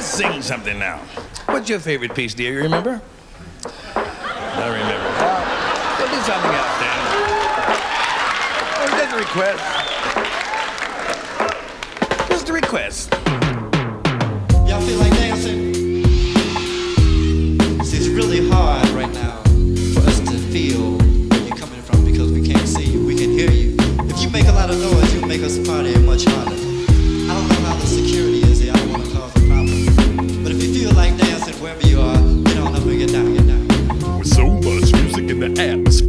Let's sing something now. What's your favorite piece, dear? You remember? I remember. Well, we'll do something else then. Oh, just a request. Just a request. Y'all feel like dancing? See, it's really hard right now for us to feel where you're coming from because we can't see you, we can hear you. If you make a lot of noise, you make us party much harder.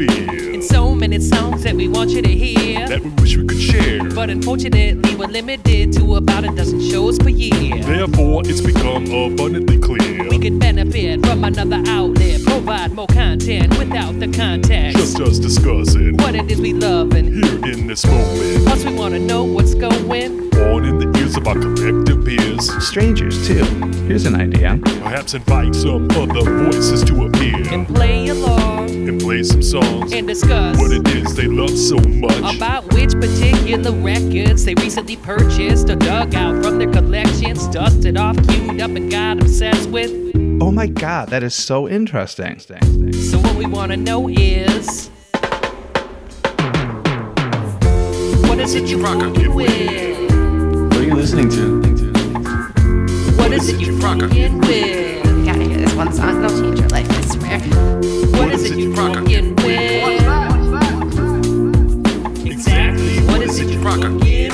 Atmosphere And so many songs that we want you to hear. that we wish we could share. But unfortunately, we're limited to about a dozen shows per year. Therefore, it's become abundantly clear. We could benefit from another outlet, provide more content without the context. Just us discussing What it is we love and here in this moment. plus we wanna know what's going. On in the ears of our collective peers. Strangers, too. Here's an idea. Perhaps invite some other voices to appear And play along and play some songs. and discuss What it is they love so much. about which particular records they recently purchased or dug out from their collections, dusted off, queued up, and got obsessed with. Oh my God, that is so interesting. So what we wanna know is What is it you rockin' with? What are you listening to? What is it you rockin' with? You gotta hear this one song, it'll change your life, I swear. What is it you rockin' with? Exactly. What is it you rockin' with?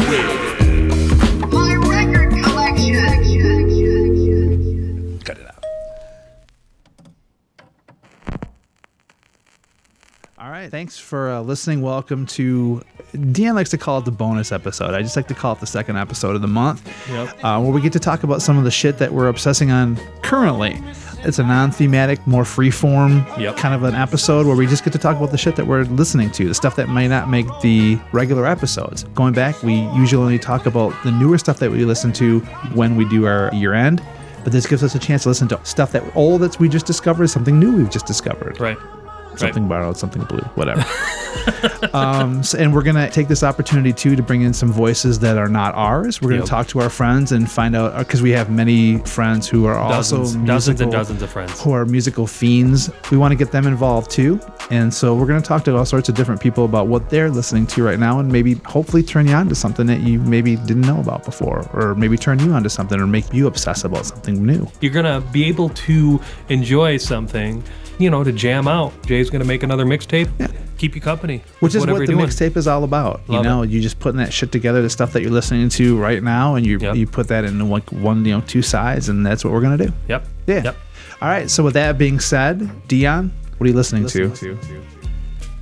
My record collection. Cut it out. All right. Thanks for uh, listening. Welcome to. Deanne likes to call it the bonus episode. I just like to call it the second episode of the month, Yep. uh, where we get to talk about some of the shit that we're obsessing on currently. It's a non-thematic, more free-form Yep. kind of an episode where we just get to talk about the shit that we're listening to, the stuff that may not make the regular episodes. Going back, we usually only talk about the newer stuff that we listen to when we do our year-end. But this gives us a chance to listen to stuff that all that we just discovered is something new we've just discovered Right. Something borrowed, something blue, whatever. um, so- and we're gonna take this opportunity too to bring in some voices that are not ours. We're gonna Yep. talk to our friends and find out because we have many friends who are Dozens, also musical, dozens and dozens of friends. who are musical fiends. We want to get them involved too, and so we're gonna talk to all sorts of different people about what they're listening to right now, and maybe hopefully turn you on to something that you maybe didn't know about before, or maybe turn you on to something, or make you obsess about something new. You're gonna be able to enjoy something, you know, to jam out. Jay's gonna make another mixtape. Keep you company. Which is what the mixtape is all about. Love you know, it. you just putting that shit together, the stuff that you're listening to right now, and you Yep. you put that in like one, you know, two sides, and that's what we're gonna do. Yep. Yeah. Yep. All right. So with that being said, Dion, what are you listening, to?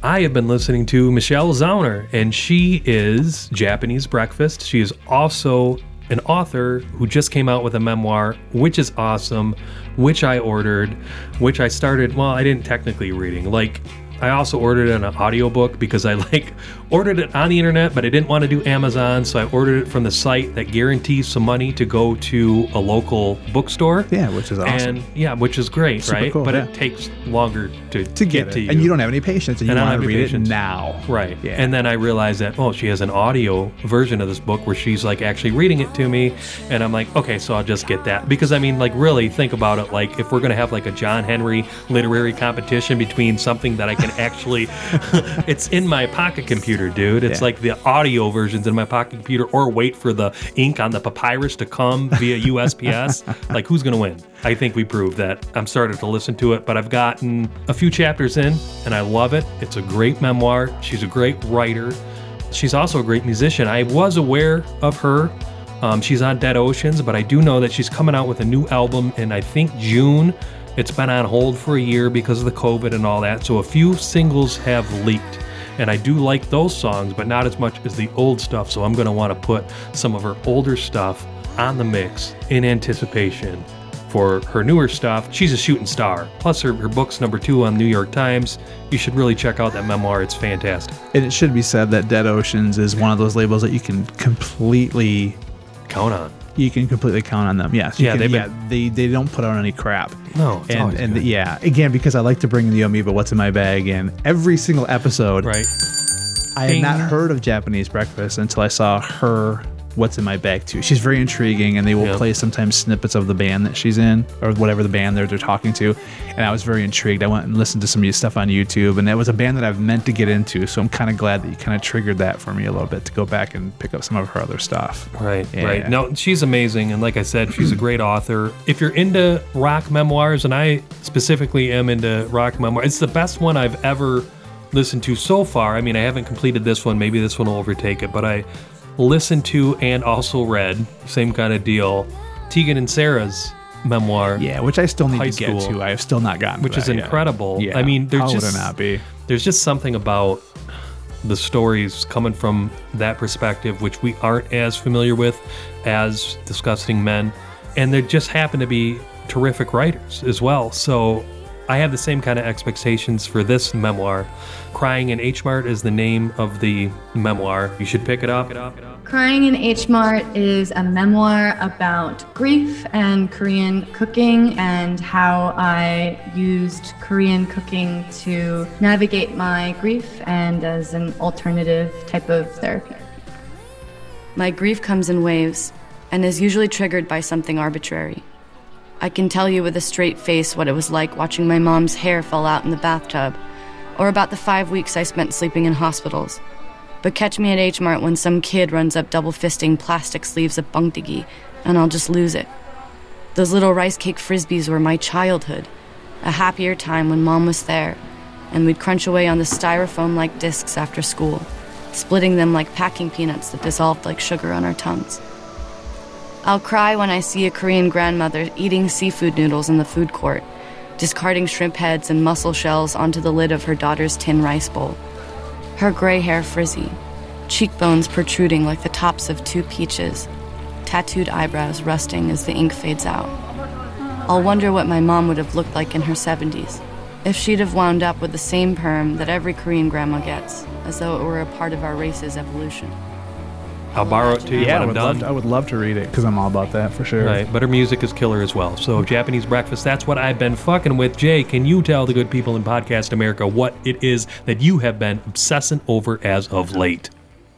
I have been listening to Michelle Zauner, and she is Japanese Breakfast. She is also an author who just came out with a memoir, which is awesome, which I ordered, which I started, well, I didn't technically reading. Like, I also ordered an audiobook because I like ordered it on the internet, but I didn't want to do Amazon, so I ordered it from the site that guarantees some money to go to a local bookstore. Yeah, which is awesome. And yeah, which is great, Super right? cool, but yeah. it takes longer to, to get, to it, you. and you don't have any patience, and you And want to read patience. it now. Right. Yeah. And then I realized that, oh, she has an audio version of this book where she's like actually reading it to me. And I'm like, okay, so I'll just get that. Because I mean, like, really think about it. Like, if we're going to have like a John Henry literary competition between something that I can actually, it's in my pocket computer, dude. It's Yeah. like the audio versions in my pocket computer, or wait for the ink on the papyrus to come via USPS. like, who's going to win? I think we proved that. I'm starting to listen to it, but I've gotten a few chapters in and I love it. It's a great memoir. She's a great writer. She's also a great musician. I was aware of her. Um, she's on Dead Oceans, but I do know that she's coming out with a new album in, I think, June. It's been on hold for a year because of the COVID and all that. So a few singles have leaked. And I do like those songs, but not as much as the old stuff. So I'm going to want to put some of her older stuff on the mix in anticipation for her newer stuff. She's a shooting star. Plus, her, her book's number two on New York Times. You should really check out that memoir. It's fantastic. And it should be said that Dead Oceans is one of those labels that you can completely Count on. You can completely count on them. Yes. Yeah, can- they've yeah, been- they they don't put out any crap. No, and and good. yeah, again because I like to bring the Amoeba What's in My Bag and every single episode. Right. I had not heard of Japanese breakfast until I saw her what's in my bag too. She's very intriguing, and they will Yeah. play sometimes snippets of the band that she's in or whatever the band they're, they're talking to. And I was very intrigued. I went and listened to some of your stuff on YouTube, and that was a band that I've meant to get into. So I'm kind of glad that you kind of triggered that for me a little bit to go back and pick up some of her other stuff. Right, Yeah. right. No, she's amazing, and like I said, she's a great author. If you're into rock memoirs, and I specifically am into rock memoirs, it's the best one I've ever listened to so far. I mean, I haven't completed this one. Maybe this one will overtake it, but I listened to and also read same kind of deal. Tegan and Sara's memoir. Yeah, which I still need High to get school. to. I have still not gotten, to Which is that yet. incredible. Yeah, I mean, there's how just would it not be? there's just something about the stories coming from that perspective, which we aren't as familiar with as disgusting men, and they just happen to be terrific writers as well. So I have the same kind of expectations for this memoir. Crying in H Mart is the name of the memoir. You should pick it up. Crying in H Mart is a memoir about grief and Korean cooking and how I used Korean cooking to navigate my grief and as an alternative type of therapy. My grief comes in waves and is usually triggered by something arbitrary. I can tell you with a straight face what it was like watching my mom's hair fall out in the bathtub, or about the five weeks I spent sleeping in hospitals. But catch me at H Mart when some kid runs up double fisting plastic sleeves of ppeongtwigi, and I'll just lose it. Those little rice cake frisbees were my childhood, a happier time when mom was there, and we'd crunch away on the styrofoam like discs after school, splitting them like packing peanuts that dissolved like sugar on our tongues. I'll cry when I see a Korean grandmother eating seafood noodles in the food court, discarding shrimp heads and mussel shells onto the lid of her daughter's tin rice bowl. Her gray hair frizzy, cheekbones protruding like the tops of two peaches, tattooed eyebrows rusting as the ink fades out. I'll wonder what my mom would have looked like in her 70s, if she'd have wound up with the same perm that every Korean grandma gets, as though it were a part of our race's evolution. I'll borrow it to you Yeah, I when I'm would, done. love to, I would love to read it because I'm all about that for sure. Right, but her music is killer as well. So Japanese breakfast, that's what I've been fucking with. Jay, can you tell the good people in podcast America what it is that you have been obsessing over as of late?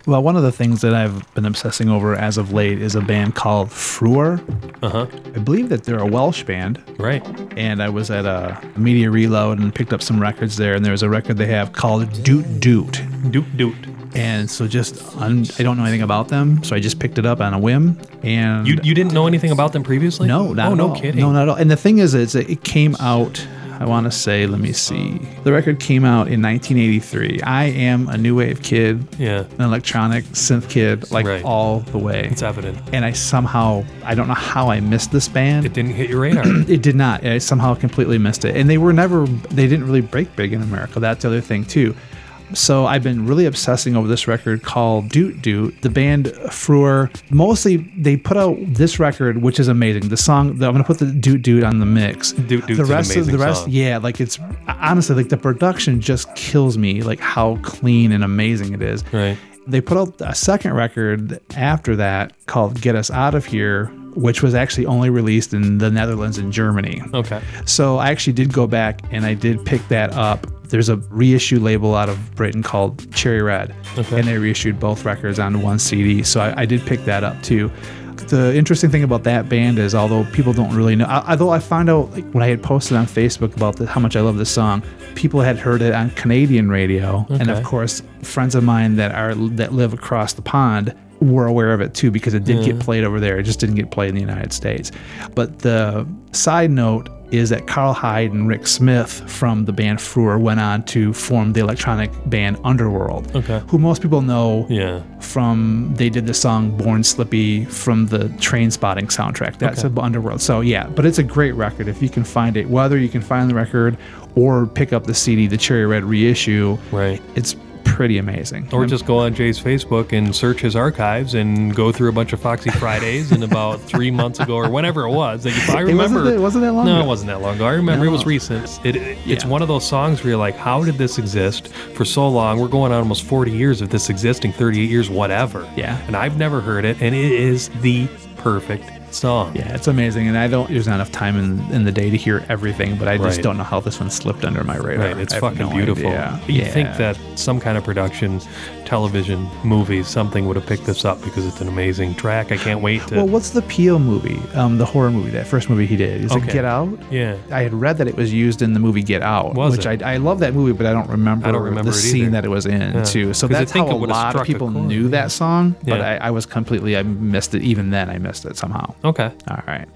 Well, one of the things that I've been obsessing over as of late is a band called Freur. Uh huh. I believe that they're a Welsh band. Right. And I was at a media reload and picked up some records there, and there was a record they have called Doot Doot. Doot Doot. And so just un- I don't know anything about them, so I just picked it up on a whim. And You you didn't know anything about them previously? no, not oh, at no all. kidding. No, not at all. And the thing is, is it came out. I want to say, let me see. The record came out in 1983. I am a new wave kid, Yeah. an electronic synth kid, like Right. all the way. It's evident. And I somehow, I don't know how I missed this band. It didn't hit your radar. It did not. I somehow completely missed it. And they were never, they didn't really break big in America. That's the other thing, too. So I've been really obsessing over this record called Doot Doot. The band Freur, mostly they put out this record, which is amazing. The song, I'm going to put the Doot Doot on the mix. Doot Doot's the an rest of the rest, song. yeah, like it's honestly like the production just kills me, like how clean and amazing it is. Right. They put out a second record after that called Get Us Out of Here, which was actually only released in the Netherlands and Germany. Okay. So I actually did go back and I did pick that up. There's a reissue label out of Britain called Cherry Red, Okay. and they reissued both records on one CD. So I, I did pick that up too. The interesting thing about that band is, although people don't really know, I- although I found out like, when I had posted on Facebook about the, how much I love this song, people had heard it on Canadian radio, and of course, friends of mine that are that live across the pond were aware of it too because it did get played over there. It just didn't get played in the United States. But the side note is that Karl Hyde and Rick Smith from the band Freur went on to form the electronic band Underworld, Okay. who most people know Yeah. from they did the song Born Slippy from the Trainspotting soundtrack. That's Okay. Underworld. So yeah, but it's a great record if you can find it. Whether you can find the record or pick up the CD, the Cherry Red reissue, Right. it's pretty amazing. Or just go on Jay's Facebook and search his archives and go through a bunch of Foxy Fridays and about three months ago or whenever it was. that you I It wasn't remember, that- wasn't that long No, ago. it wasn't that long ago. I remember it was recent. It, it- it's one of those songs where you're like, how did this exist for so long? We're going on almost 40 years of this existing, 38 years, whatever. Yeah. And I've never heard it, and it is the perfect song. Yeah, it's amazing, and I don't. There's not enough time in, in the day to hear everything, but I just Right. don't know how this one slipped under my radar. Right, it's I have fucking no beautiful. idea. You Yeah. think that some kind of production, television, movies, something would have picked this up because it's an amazing track. I can't wait to. Well, what's the Peele movie? Um, the horror movie, that first movie he did. Is it Okay. Get Out? Yeah. I had read that it was used in the movie Get Out, Was which it? I, I love that movie, but I don't remember, I don't remember the scene either. that it was in Yeah. too. So 'Cause I that's think how it a would've lot of struck a people chord. knew that song, but Yeah. I, I was completely I missed it. Even then, I missed it somehow. Okay, All right,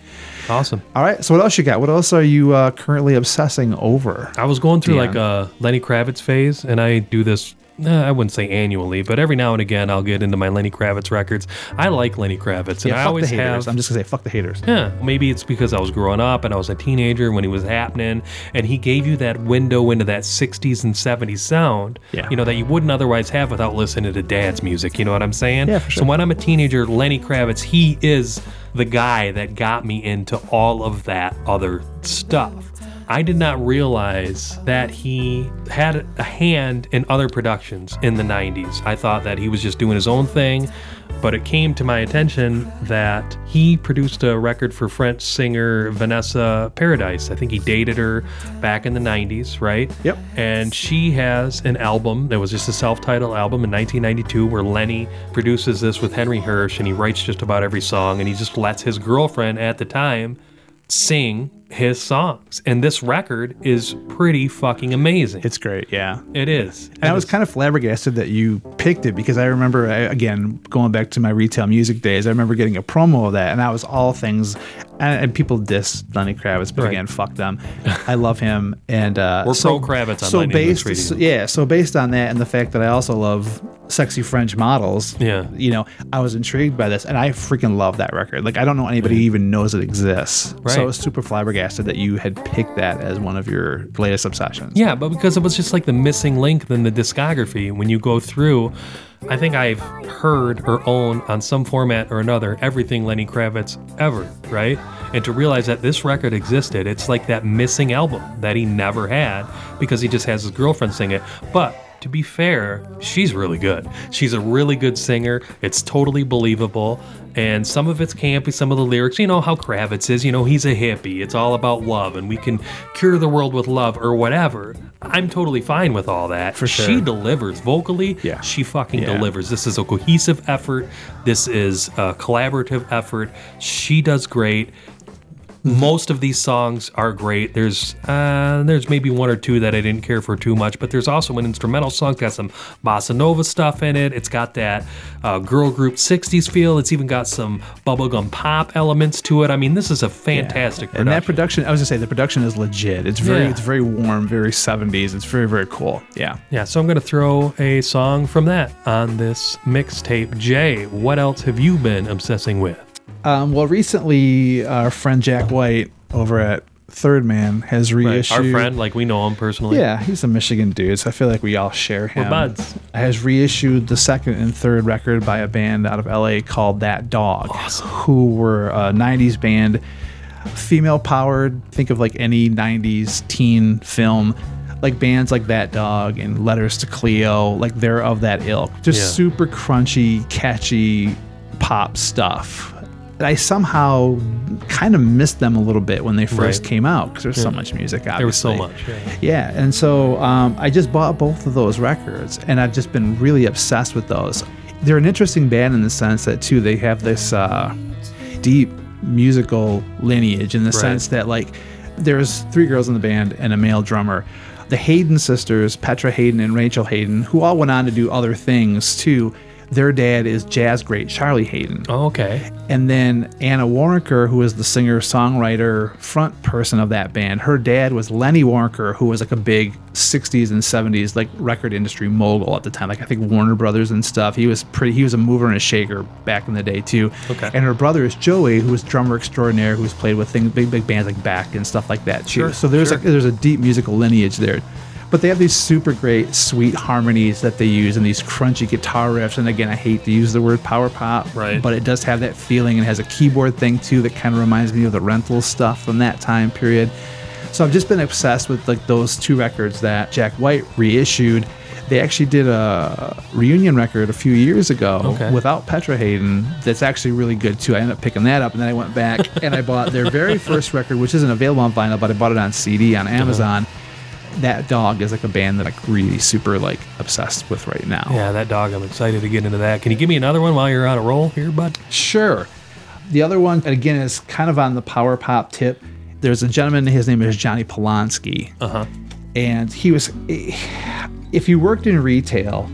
awesome. all right. So what else you got? What else are you uh, currently obsessing over? I was going through Dan. like a Lenny Kravitz phase, and I do this. Eh, I wouldn't say annually, but every now and again I'll get into my Lenny Kravitz records. I like Lenny Kravitz, and Yeah, I fuck always the haters. have. I'm just gonna say fuck the haters. Yeah, maybe it's because I was growing up and I was a teenager when he was happening, and he gave you that window into that 60s and 70s sound, Yeah. you know, that you wouldn't otherwise have without listening to dad's music. You know what I'm saying? Yeah, for sure. So when I'm a teenager, Lenny Kravitz, he is the guy that got me into all of that other stuff. I did not realize that he had a hand in other productions in the 90s. I thought that he was just doing his own thing, but it came to my attention that he produced a record for French singer Vanessa Paradis. I think he dated her back in the 90s, right? Yep. And she has an album that was just a self titled album in 1992 where Lenny produces this with Henry Hirsch and he writes just about every song and he just lets his girlfriend at the time sing his songs. And this record is pretty fucking amazing. It's great. Yeah. It is. And I was kind of flabbergasted that you picked it because I remember, I, again, going back to my retail music days, I remember getting a promo of that, and that was all things. And, and people diss Lenny Kravitz, but Right. again, fuck them. I love him, and uh, We're so, pro Kravitz on so Lightning based, so- yeah. So based on that, and the fact that I also love sexy French models, Yeah. you know, I was intrigued by this, and I freaking love that record. Like, I don't know anybody even knows it exists. Right. So I was super flabbergasted that you had picked that as one of your latest obsessions. Yeah, but because it was just like the missing link in the discography. When you go through, I think I've heard or own on some format or another everything Lenny Kravitz ever, right? And to realize that this record existed, it's like that missing album that he never had because he just has his girlfriend sing it. But to be fair, she's really good. She's a really good singer. It's totally believable. And some of it's campy, some of the lyrics, you know how Kravitz is, you know, he's a hippie. It's all about love and we can cure the world with love or whatever. I'm totally fine with all that. For sure. She delivers vocally. Yeah. She fucking Yeah. delivers. This is a cohesive effort. This is a collaborative effort. She does great. Most of these songs are great. There's uh, there's maybe one or two that I didn't care for too much, but there's also an instrumental song. It's got some bossa nova stuff in it. It's got that uh, girl group '60s feel. It's even got some bubblegum pop elements to it. I mean, this is a fantastic And that production. production, I was gonna say, the production is legit. It's very, Yeah. it's very warm, very 70s. It's very, very cool. Yeah. Yeah, so I'm gonna throw a song from that on this mixtape. Jay, what else have you been obsessing with? Um, well, recently, our friend Jack White over at Third Man has reissued. Our friend, like we know him personally. Yeah, he's a Michigan dude, so I feel like we all share him. We're buds. Has reissued the second and third record by a band out of LA called That Dog, who were a 90s band, female powered. Think of like any 90s teen film. Like bands like That Dog and Letters to Cleo, like they're of that ilk. Just Yeah. super crunchy, catchy pop stuff. I somehow kind of missed them a little bit when they first Right. came out because there's so much music. Obviously. There was so much. Yeah. Yeah, and so um, I just bought both of those records, and I've just been really obsessed with those. They're an interesting band in the sense that too they have this uh, deep musical lineage in the Right. sense that like there's three girls in the band and a male drummer. The Haden sisters, Petra Haden and Rachel Haden, who all went on to do other things too. Their dad is jazz great Charlie Haden. Oh, okay. And then Anna Waronker, who is the singer, songwriter, front person of that band, her dad was Lenny Waronker, who was like a big 60s and 70s like record industry mogul at the time. Like I think Warner Brothers and stuff. He was pretty. He was a mover and a shaker back in the day too. Okay. And her brother is Joey, who was drummer extraordinaire, who's played with things, big big bands like Beck and stuff like that too. Sure, so there's sure. like there's a deep musical lineage there. But they have these super great, sweet harmonies that they use and these crunchy guitar riffs. And again, I hate to use the word power pop, Right. but it does have that feeling and has a keyboard thing too that kind of reminds me of the rental stuff from that time period. So I've just been obsessed with like those two records that Jack White reissued. They actually did a reunion record a few years ago Okay. without Petra Haden. That's actually really good too. I ended up picking that up, and then I went back and I bought their very first record, which isn't available on vinyl, but I bought it on CD on uh-huh. Amazon. That dog is like a band that I'm really super like obsessed with right now. Yeah, that dog. I'm excited to get into that. Can you give me another one while you're on a roll here, bud? Sure. The other one, again, is kind of on the power pop tip. There's a gentleman, his name is Johnny Polonsky. Uh huh. And he was, if you worked in retail,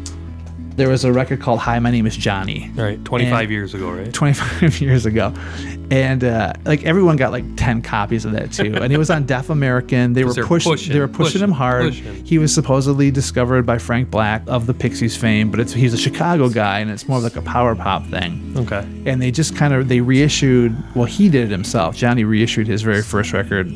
there was a record called Hi, My Name is Johnny. Right, 25 And- years ago, right? 25 years ago. And uh, like everyone got like 10 copies of that too. And it was on Def American. They were pushing, pushing, they were pushing, him hard. pushing. He was supposedly discovered by Frank Black of the Pixies fame, but it's he's a Chicago guy and it's more of like a power pop thing. Okay. And they just kind of they reissued. Well, he did it himself. Johnny reissued his very first record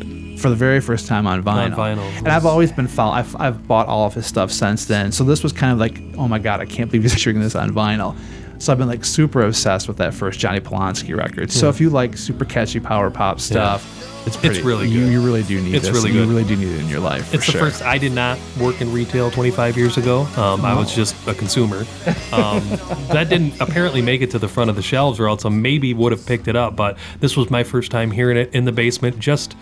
for the very first time on vinyl. vinyl. And I've always been follow. I've I've bought all of his stuff since then. So this was kind of like, oh my god, I can't believe he's issuing this on vinyl. So I've been like super obsessed with that first Johnny Polonsky record. So Yeah. if you like super catchy power pop stuff, it's It's pretty, really You, good. you really do need It's this. really You really do need it in your life. For It's the sure. first. I did not work in retail 25 years ago. Um, I was just a consumer. Um, that didn't apparently make it to the front of the shelves, or else I maybe would have picked it up. But this was my first time hearing it in the basement, just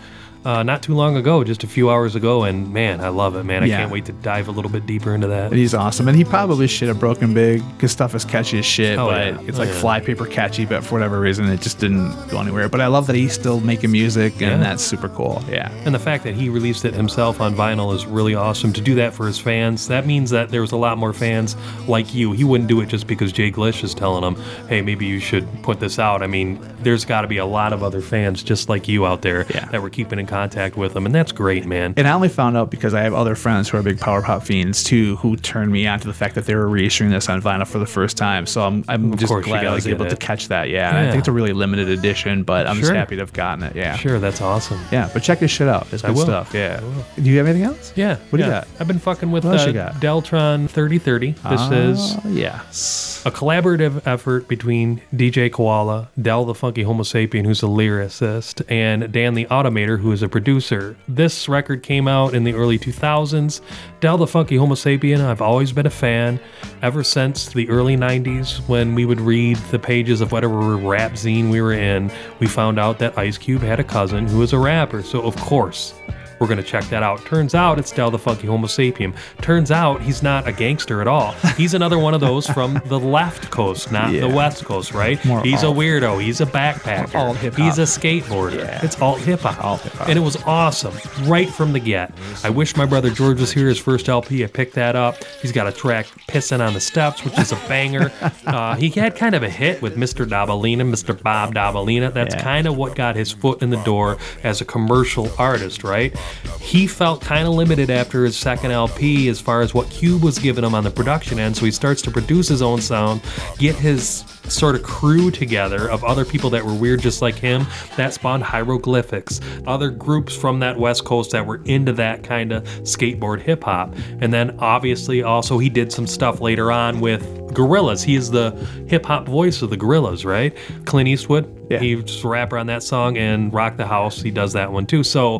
uh, not too long ago, just a few hours ago. And man, I love it, man. I Yeah. can't wait to dive a little bit deeper into that. He's awesome. And he probably should have broken big. His stuff is catchy as shit, Oh, but yeah. it's Oh, like yeah. flypaper catchy, but for whatever reason, it just didn't go anywhere. But I love that he's still making music, and Yeah. that's super cool. Yeah. And the fact that he released it himself on vinyl is really awesome. To do that for his fans, that means that there was a lot more fans like you. He wouldn't do it just because Jay Glish is telling him, hey, maybe you should put this out. I mean, there's got to be a lot of other fans just like you out there that were keeping in contact with them, And that's great, man. And I only found out because I have other friends who are big power pop fiends too, who turned me on to the fact that they were reissuing this on vinyl for the first time. So I'm, I'm just glad I was able to catch that. Yeah. And I think it's a really limited edition, but I'm just happy to have gotten it. Yeah. Sure, that's awesome. Yeah. But check this shit out. It's I good will. stuff. Yeah. Do you have anything else? Yeah. What do yeah. you got? I've been fucking with What uh, got? Deltron 3030. This is Ah, yes. a collaborative effort between DJ Koala, Del the Funky Homosapien, who's a lyricist, and Dan the Automator, who is a producer. This record came out in the early 2000s. Del the Funky Homosapien, I've always been a fan ever since the early 90s when we would read the pages of whatever rap zine we were in. We found out that Ice Cube had a cousin who was a rapper, so of course. We're going to check that out. Turns out it's Del the Funky Homosapien. Turns out he's not a gangster at all. He's another one of those from the left coast, not Yeah. the west coast, right? More he's a weirdo. He's a backpacker. Alt hip-hop. He's a skateboarder. Yeah. It's alt hip hop. Alt. And it was awesome right from the get. I wish my brother George was here. His first LP, I picked that up. He's got a track, Pissing on the Steps, which is a banger. uh, he had kind of a hit with Mr. Dobalina, Mr. Bob Dobalina. That's Yeah. kind of what got his foot in the door as a commercial artist, right? He felt kind of limited after his second LP as far as what Cube was giving him on the production end, so he starts to produce his own sound, get his sort of crew together of other people that were weird just like him. That spawned hieroglyphics, other groups from that West Coast that were into that kind of skateboard hip hop. And then obviously also he did some stuff later on with Gorillaz. He is the hip hop voice of the Gorillaz, right? Clint Eastwood. Yeah. He's a rapper on that song and Rock the House. He does that one too. So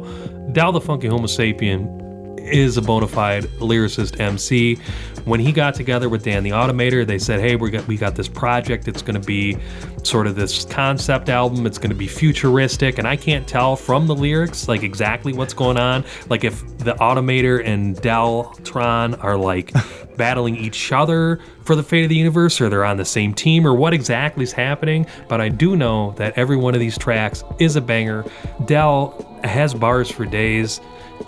Del the Funky Homosapien is a bona fide lyricist MC. When he got together with Dan the Automator, they said, "Hey, we got we got this project. It's going to be sort of this concept album. It's going to be futuristic." And I can't tell from the lyrics like exactly what's going on. Like if the Automator and Deltron are like battling each other for the fate of the universe, or they're on the same team, or what exactly is happening. But I do know that every one of these tracks is a banger. Del has bars for days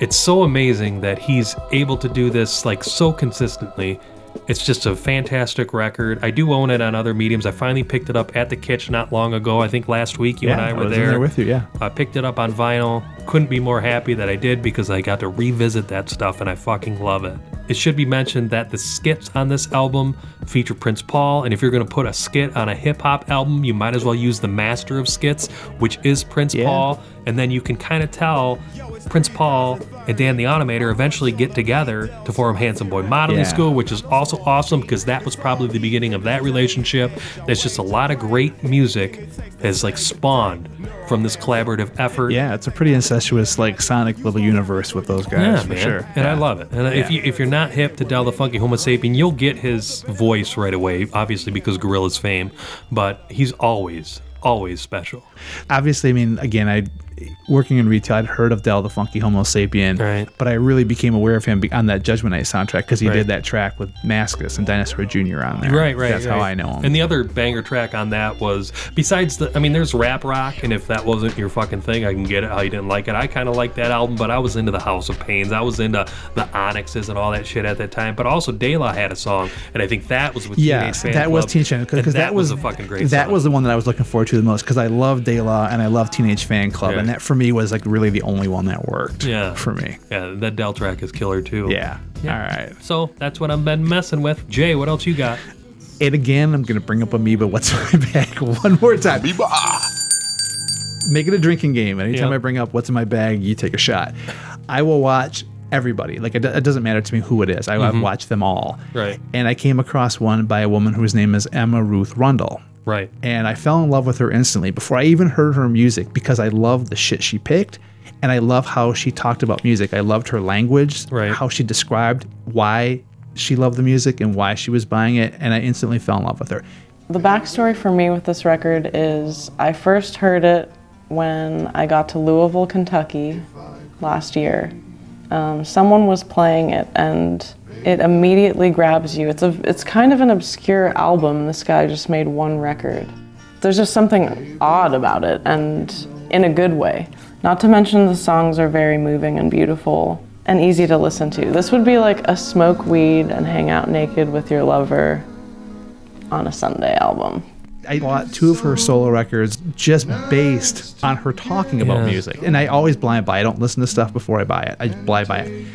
it's so amazing that he's able to do this like so consistently. It's just a fantastic record. I do own it on other mediums. I finally picked it up at the Kitsch not long ago. I think last week you Yeah, and I were there. there with you, yeah. I picked it up on vinyl. Couldn't be more happy that I did because I got to revisit that stuff and I fucking love it. It should be mentioned that the skits on this album feature Prince Paul, and if you're going to put a skit on a hip hop album, you might as well use the master of skits, which is Prince Yeah. Paul, and then you can kind of tell Prince Paul and Dan the Automator eventually get together to form Handsome Boy Modeling Yeah. School, which is also awesome because that was probably the beginning of that relationship. There's just a lot of great music has like spawned from this collaborative effort. Yeah, it's a pretty incestuous like Sonic little universe with those guys Yeah, for man. sure. And I love it. And if you if you're not hip to Del the Funky Homosapien, you'll get his voice right away, obviously because Gorillaz fame. But he's always, always special. obviously, I mean, again, I working in retail, I'd heard of Del the Funky Homosapien, Right. but I really became aware of him on that Judgment Night soundtrack because he Right. did that track with Maskus and Dinosaur Jr. on there. Right, right. That's how. I know him. And the other banger track on that was besides the I mean, there's rap rock, and if that wasn't your fucking thing, I can get it how you didn't like it. I kind of like that album, but I was into the House of Pains. I was into the Onyxes and all that shit at that time. But also, De La had a song, and I think that was with Yes, Teenage Fan that was Club, Teenage Fanclub because that, was a fucking great. That song. was the one that I was looking forward to the most because I love De La and I love Teenage Fanclub, Yeah. and that for me was like really the only one that worked. Yeah. for me. Yeah, that Del track is killer too. Yeah. All right. So that's what I've been messing with. Jay, what else you got? And again, I'm gonna bring up Amoeba. What's in my bag one more time? Amoeba. Make it a drinking game. Anytime Yep. I bring up what's in my bag, you take a shot. I will watch everybody. Like it, it doesn't matter to me who it is. I, I've mm-hmm. watched them all. Right. And I came across one by a woman whose name is Emma Ruth Rundle. Right. and I fell in love with her instantly before I even heard her music because I loved the shit she picked and I love how she talked about music. I loved her language, Right. how she described why she loved the music and why she was buying it, and I instantly fell in love with her. The backstory for me with this record is I first heard it when I got to Louisville, Kentucky last year. Um, someone was playing it and it immediately grabs you. It's a it's kind of an obscure album. This guy just made one record. There's just something odd about it and in a good way. Not to mention the songs are very moving and beautiful and easy to listen to. This would be like a smoke weed and hang out naked with your lover on a Sunday album. I bought two of her solo records just based on her talking about Yeah. music. And I always blind buy. I don't listen to stuff before I buy it. I blind buy it.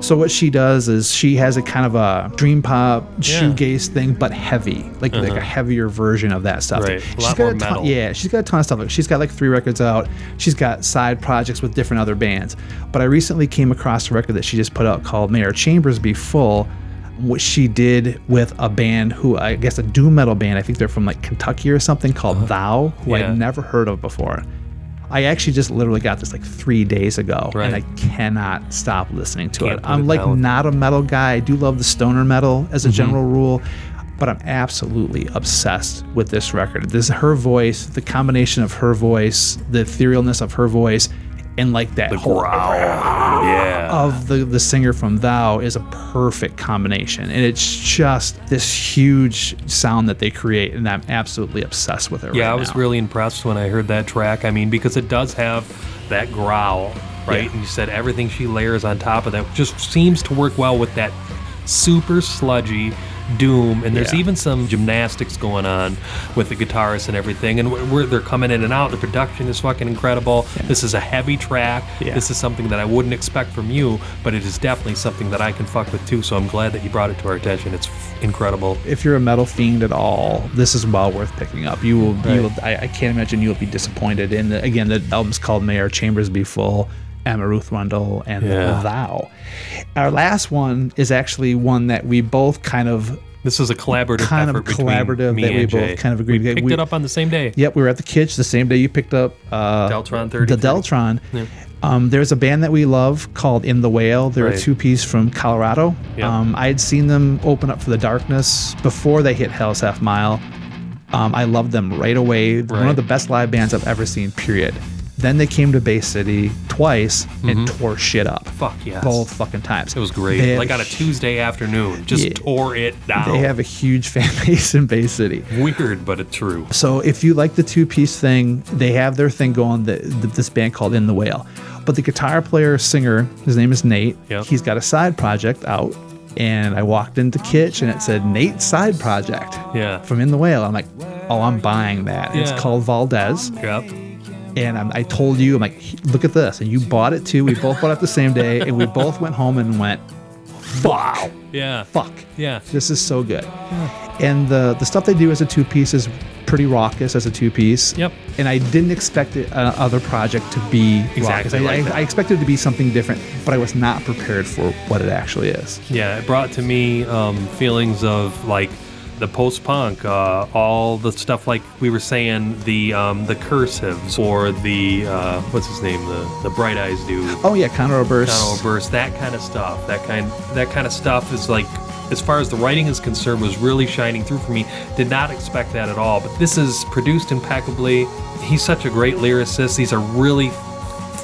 So what she does is she has a kind of a dream pop Yeah. shoegaze thing, but heavy, like like a heavier version of that stuff. Uh-huh. Right. She's got a ton, metal. yeah, she's got a ton of stuff. She's got like three records out. She's got side projects with different other bands. But I recently came across a record that she just put out called "May Our Chambers Be Full." Which she did with a band who I guess a doom metal band. I think they're from like Kentucky or something called Thou, who. Yeah. I'd never heard of before. I actually just literally got this like three days ago, Right. and I cannot stop listening to Can't it. I'm it like down. not a metal guy. I do love the stoner metal as a Mm-hmm. general rule, but I'm absolutely obsessed with this record. This her voice, the combination of her voice, the etherealness of her voice, and like that whole Yeah. of the the singer from Thou is a perfect combination, and it's just this huge sound that they create, and I'm absolutely obsessed with it. Yeah, right I was now. really impressed when I heard that track. I mean, because it does have that growl, right? Yeah. And you said everything she layers on top of that just seems to work well with that super sludgy doom. And there's Yeah. even some gymnastics going on with the guitarist and everything. And wh- where they're coming in and out. The production is fucking incredible. This is a heavy track. Yeah. This is something that I wouldn't expect from you, but it is definitely something that I can fuck with too. So I'm glad that you brought it to our attention. It's f- incredible. if you're a metal fiend at all, this is well worth picking up. You will, you will I, I can't imagine you will be disappointed. And the, again, the album's called May Our Chambers Be Full, Emma Ruth Rundle, and Yeah. Thou. Our last one is actually one that we both kind of, This is a collaborative kind of collaborative me that we and both Jay. kind of agreed. We picked we- it up on the same day. Yep, we were at the Kitsch the same day you picked up uh, Deltron 30. the Deltron. Um, there's a band that we love called In the Whale. They're a two piece from Colorado. Yep. Um, I had seen them open up for the Darkness before they hit Hell's Half Mile. Um, I loved them right away. One of the best live bands I've ever seen, period. Then they came to Bay City twice and tore shit up. Mm-hmm. Fuck yes. Both fucking times. It was great. They like on a Tuesday afternoon, just Yeah. tore it down. They have a huge fan base in Bay City. weird, but it's true. So if you like the two piece thing, they have their thing going. The, the, this band called In the Whale, but the guitar player singer, his name is Nate. Yep. He's got a side project out, and I walked into Kitsch and it said Nate's side project Yeah. from In the Whale. I'm like, oh, I'm buying that. Yeah. It's called Valdez, Yep. And I'm, I told you, I'm like, look at this, and you bought it too. We both bought it the same day, and we both went home and went, wow, Yeah. fuck. Yeah. This is so good. And the the stuff they do as a two piece is pretty raucous as a two piece. Yep. And I didn't expect it, uh, other project to be Exactly like I, that. I expected it to be something different, but I was not prepared for what it actually is. Yeah. It brought to me um, feelings of like the post punk, uh, all the stuff like we were saying, the um, the cursives or the uh, what's his name, the the Bright Eyes dude. Oh yeah, Conor Oberst. Conor Oberst, that kind of stuff. That kind that kind of stuff is like as far as the writing is concerned was really shining through for me. Did not expect that at all. But this is produced impeccably. He's such a great lyricist. These are really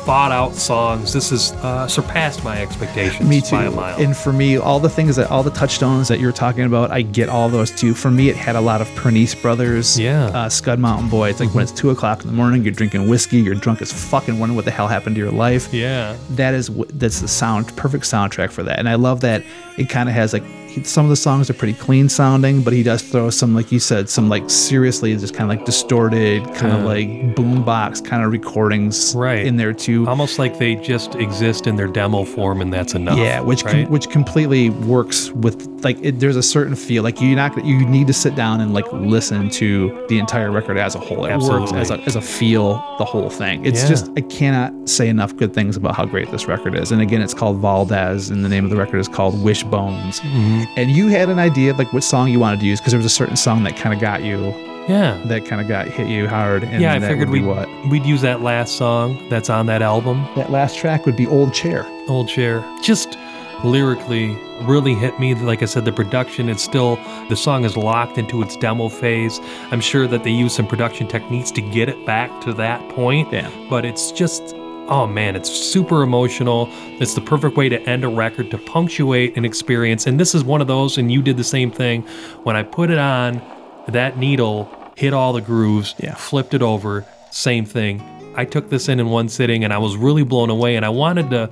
thought out songs. This has uh, surpassed my expectations Me too. by a mile. And for me, all the things that all the touchstones that you're talking about, I get all those too. For me, it had a lot of Pernice Brothers, Yeah. Mm-hmm. uh, Scud Mountain Boy. It's like when it's two o'clock in the morning, you're drinking whiskey, you're drunk as fucking, wondering what the hell happened to your life. yeah. That is that's the sound, perfect soundtrack for that. And I love that it kind of has like he- some of the songs are pretty clean sounding, but he does throw some, like you said, some like seriously just kind of like distorted, kind of Yeah. like boombox kind of recordings Right. in there too. Almost like they just exist in their demo form and that's enough. Yeah, which com- which completely works with like it, there's a certain feel like you're not you need to sit down and like listen to the entire record as a whole. It works as a, as a feel the whole thing. It's Yeah. just I cannot say enough good things about how great this record is. And again, it's called Valdez, and the name of the record is called Wishbones. Mm-hmm. And you had an idea of like what song you wanted to use because there was a certain song that kind of got you yeah. that kind of got hit you hard. And yeah, I that figured we'd, what we'd use that last song that's on that album, that last track would be Old Chair. Old Chair. Just lyrically really hit me. Like I said, the production, it's still, the song is locked into its demo phase. I'm sure that they use some production techniques to get it back to that point. Yeah. But it's just, oh man, it's super emotional. It's the perfect way to end a record, to punctuate an experience. And this is one of those, and you did the same thing. When I put it on, that needle hit all the grooves, Yeah. flipped it over, same thing. I took this in in one sitting and I was really blown away. And I wanted to,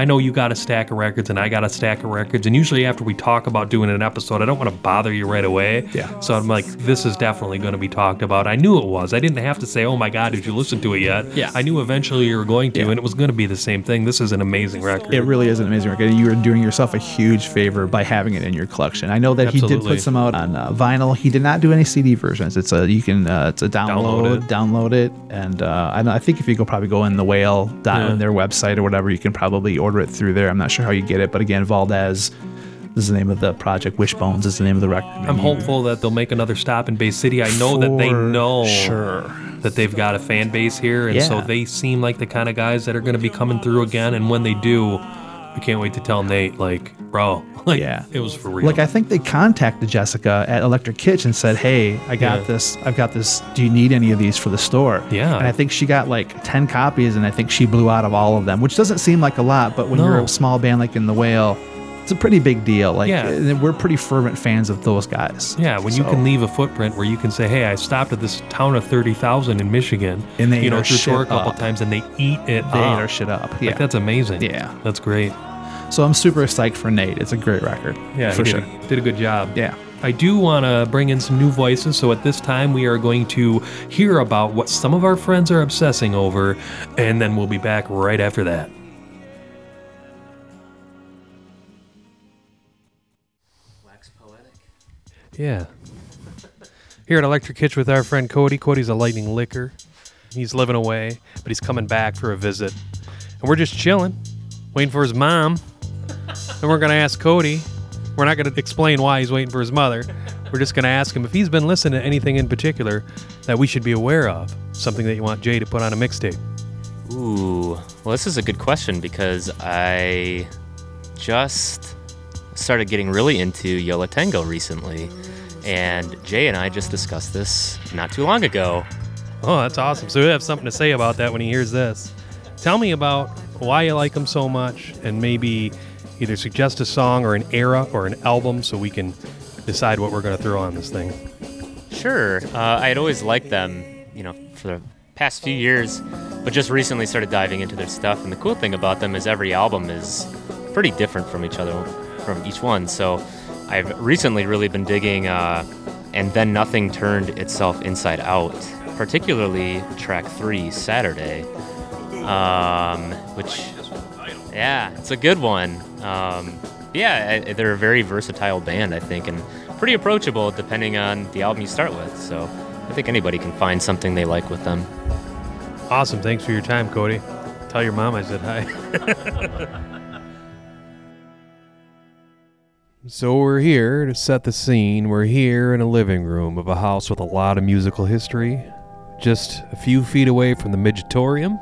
I know you got a stack of records and I got a stack of records. And usually after we talk about doing an episode, I don't want to bother you right away. Yeah. So I'm like, this is definitely going to be talked about. I knew it was. I didn't have to say, oh my God, did you listen to it yet? Yeah. I knew eventually you were going to, Yeah. and it was going to be the same thing. This is an amazing record. It really is an amazing record. You are doing yourself a huge favor by having it in your collection. I know that he did put some out on uh, vinyl. He did not do any CD versions. It's a you can uh, it's a download, Download download it. it, and uh, I, know, I think if you go probably go in the whale dot Yeah. on their website or whatever, you can probably order it through there. I'm not sure how you get it, but again, Valdez. Is the name of the project. Wishbones is the name of the record. I'm hopeful that they'll make another stop in Bay City. I know that they know sure. that they've got a fan base here, and so they seem like the kind of guys that are going to be coming through again. And when they do, I can't wait to tell Nate, like, bro, like, Yeah. it was for real. Like I think they contacted Jessica at Electric Kitsch and said, "Hey, I got Yeah. this. I've got this. Do you need any of these for the store?" Yeah. And I think she got like ten copies, and I think she blew out of all of them, which doesn't seem like a lot, but when you're a small band like in the Whale, it's a pretty big deal. Like Yeah. we're pretty fervent fans of those guys. yeah, when you can leave a footprint where you can say, "Hey, I stopped at this town of thirty thousand in Michigan," And they you know, through tour a couple up. times, and they eat it They up. ate our shit up. Like, that's amazing. Yeah. that's great. So I'm super psyched for Nate. It's a great record. Yeah, for he sure. did, did a good job. Yeah. I do want to bring in some new voices, so at this time we are going to hear about what some of our friends are obsessing over, and then we'll be back right after that. Yeah. Here at Electric Kitsch with our friend Cody. Cody's a lightning liquor. He's living away, but he's coming back for a visit. And we're just chilling, waiting for his mom. And we're going to ask Cody. We're not going to explain why he's waiting for his mother. We're just going to ask him if he's been listening to anything in particular that we should be aware of. Something that you want Jay to put on a mixtape. Ooh, well, this is a good question because I just started getting really into Yo La Tengo recently. And Jay and I just discussed this not too long ago. Oh, that's awesome. So he'll have something to say about that when he hears this. Tell me about why you like him so much and maybe either suggest a song or an era or an album so we can decide what we're going to throw on this thing. Sure, uh, I had always liked them, you know, for the past few years, but just recently started diving into their stuff. And the cool thing about them is every album is pretty different from each other, from each one. So I've recently really been digging uh, And Then Nothing Turned Itself Inside Out, particularly track three, Saturday, um, which, yeah, it's a good one. Um, yeah, I- they're a very versatile band, I think, and pretty approachable depending on the album you start with. So I think anybody can find something they like with them. Awesome. Thanks for your time, Cody. Tell your mom I said hi. So we're here to set the scene. We're here in a living room of a house with a lot of musical history, just a few feet away from the Midgetorium.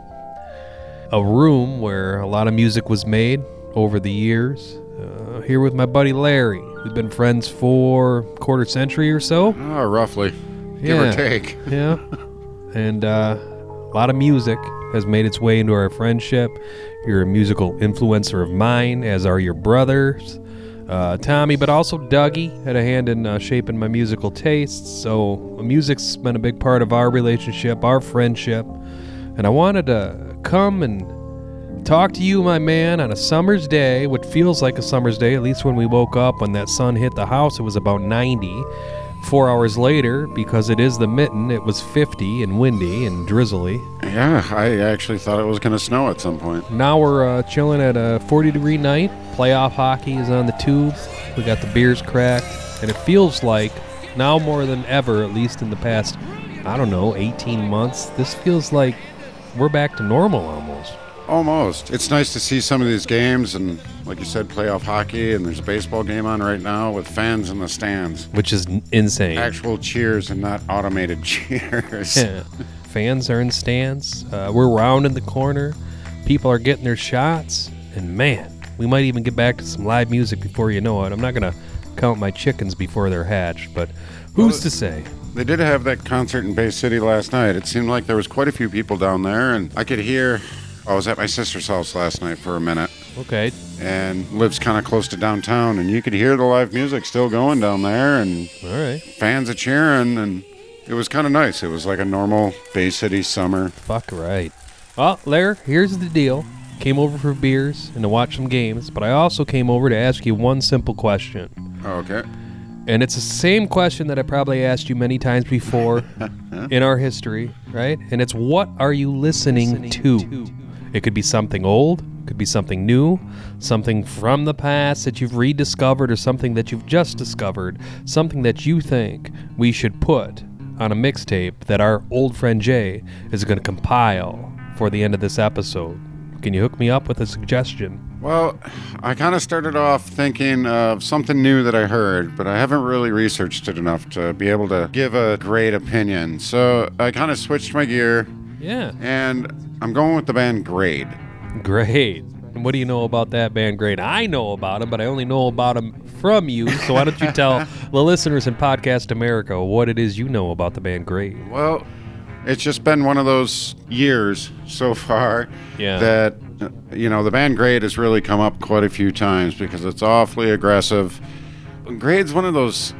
A room where a lot of music was made over the years. Uh, here with my buddy Larry. We've been friends for a quarter century or so. Oh, roughly. Give or take. yeah. And uh, a lot of music has made its way into our friendship. You're a musical influencer of mine, as are your brothers, uh, Tommy, but also Dougie had a hand in uh, shaping my musical tastes. So music's been a big part of our relationship, our friendship. And I wanted to come and talk to you, my man, on a summer's day, what feels like a summer's day, at least when we woke up, when that sun hit the house, it was about 90. Four hours later, because it is the mitten, it was 50 and windy and drizzly. Yeah, I actually thought it was going to snow at some point. Now we're uh, chilling at a 40 degree night. Playoff hockey is on the tube. We got the beers cracked. And it feels like now more than ever, at least in the past, I don't know, 18 months, this feels like we're back to normal almost. Almost. It's nice to see some of these games and, like you said, playoff hockey, and there's a baseball game on right now with fans in the stands. Which is n- insane. Actual cheers and not automated cheers. Yeah. Fans are in stands. Uh, we're rounding the corner. People are getting their shots. And man, we might even get back to some live music before you know it. I'm not going to count my chickens before they're hatched, but who's Well, to say? They did have that concert in Bay City last night. It seemed like there was quite a few people down there, and I could hear. I was at my sister's house last night for a minute. Okay. And lives kind of close to downtown, and you could hear the live music still going down there, and All right. fans are cheering, and it was kind of nice. It was like a normal Bay City summer. Fuck right. Well, Lair, here's the deal. Came over for beers and to watch some games, but I also came over to ask you one simple question. Okay. And it's the same question that I probably asked you many times before in our history, right? And it's what are you listening, to? It could be something old, could be something new, something from the past that you've rediscovered or something that you've just discovered, something that you think we should put on a mixtape that our old friend Jay is going to compile for the end of this episode. Can you hook me up with a suggestion? Well, I kind of started off thinking of something new that I heard, but I haven't really researched it enough to be able to give a great opinion. So I kind of switched my gear. Yeah. And I'm going with the band Grade. Great. And what do you know about that band? Great. I know about them, but I only know about them from you. So why don't you tell the listeners in Podcast America what it is you know about the band Grade? Well, it's just been one of those years so far Yeah. that you know the band Grade has really come up quite a few times because it's awfully aggressive. Grade's one of those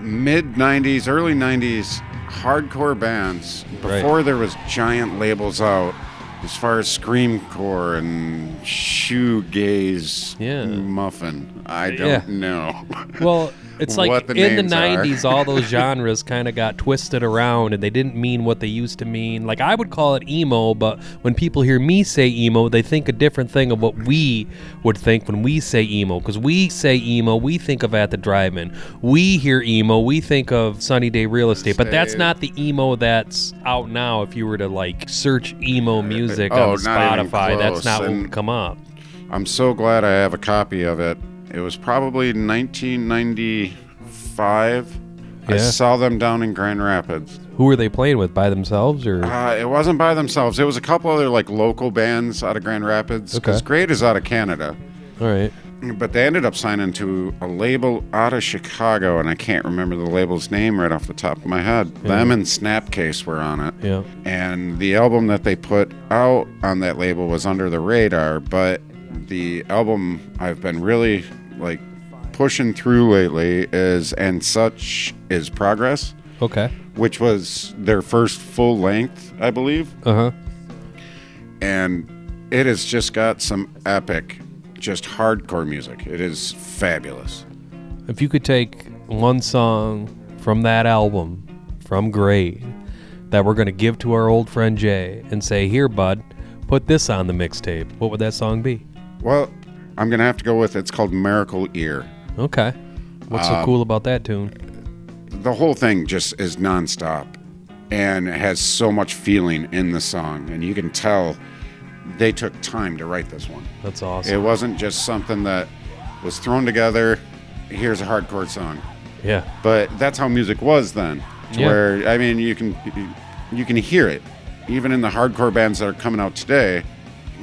mid '90s, early '90s hardcore bands Right. before there was giant labels out as far as screamcore and shoegaze Yeah. muffin. I don't Yeah. know. Well, it's like the in the names are. 90s, all those genres kind of got twisted around and they didn't mean what they used to mean. Like, I would call it emo, but when people hear me say emo, they think a different thing of what we would think when we say emo. Because we say emo, we think of at the drive in. We hear emo, we think of Sunny Day Real Estate. But that's not the emo that's out now. If you were to, like, search emo uh, music Oh, on Spotify, that's not what would come up. I'm so glad I have a copy of it. It was probably 1995. I saw them down in Grand Rapids. Who were they playing with? By themselves or? Uh, it wasn't by themselves. It was a couple other like local bands out of Grand Rapids. Because Okay. Grade is out of Canada. All right. But they ended up signing to a label out of Chicago, and I can't remember the label's name right off the top of my head. Yeah. Them and Snapcase were on it. Yeah. And the album that they put out on that label was Under the Radar, but the album I've been really like pushing through lately is And Such is Progress, Okay. which was their first full length, I believe. Uh huh. And it has just got some epic, just hardcore music. It is fabulous. If you could take one song from that album, from Grade, that we're going to give to our old friend Jay and say, Here, bud, put this on the mixtape, what would that song be? Well, I'm going to have to go with it's called Miracle Ear. Okay. What's so Um, cool about that tune? the whole thing just is nonstop and has so much feeling in the song and you can tell they took time to write this one That's awesome. it wasn't just something that was thrown together here's a hardcore song. Yeah. But that's how music was then. to Yeah. Where I mean, you can you can hear it, even in the hardcore bands that are coming out today.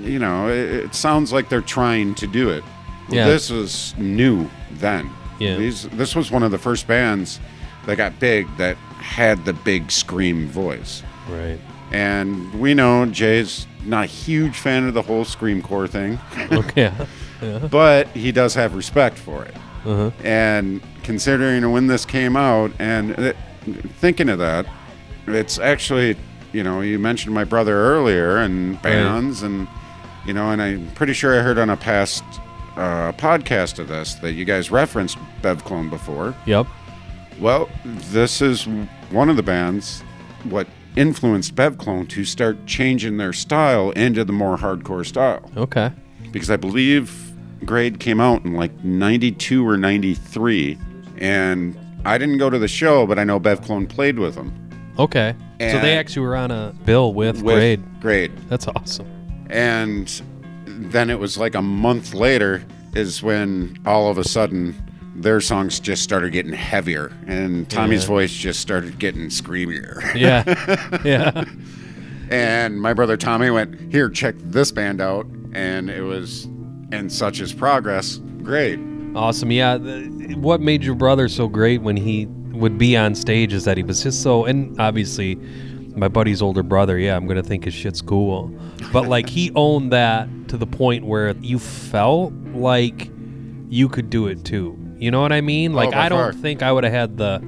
You know, it, it sounds like they're trying to do it. Yeah. This was new then. Yeah. These this was one of the first bands that got big that had the big scream voice. Right. And we know Jay's not a huge fan of the whole scream core thing. Okay. Yeah. But he does have respect for it. Uh-huh. And considering when this came out and it, thinking of that, it's actually, you know, you mentioned my brother earlier and bands and, you know, and I'm pretty sure I heard on a past uh, podcast of this that you guys referenced Bev Clone before. Yep. Well, this is one of the bands what influenced Bev Clone to start changing their style into the more hardcore style. Okay. Because I believe Grade came out in like 92 or 93 and I didn't go to the show, but I know Bev Clone played with them. Okay. so they actually were on a bill with, With Grade. Grade. That's awesome. And then it was like a month later is when all of a sudden their songs just started getting heavier and Tommy's Yeah. voice just started getting screamier. Yeah. Yeah. and my brother Tommy went, Here, check this band out. And it was, and such is progress. Great. Awesome. Yeah. What made your brother so great when he would be on stage is that he was just so, and obviously, my buddy's older brother, yeah, I'm going to think his shit's cool. But like, he owned that to the point where you felt like you could do it too. You know what I mean? Like, by I don't far. think I would have had the.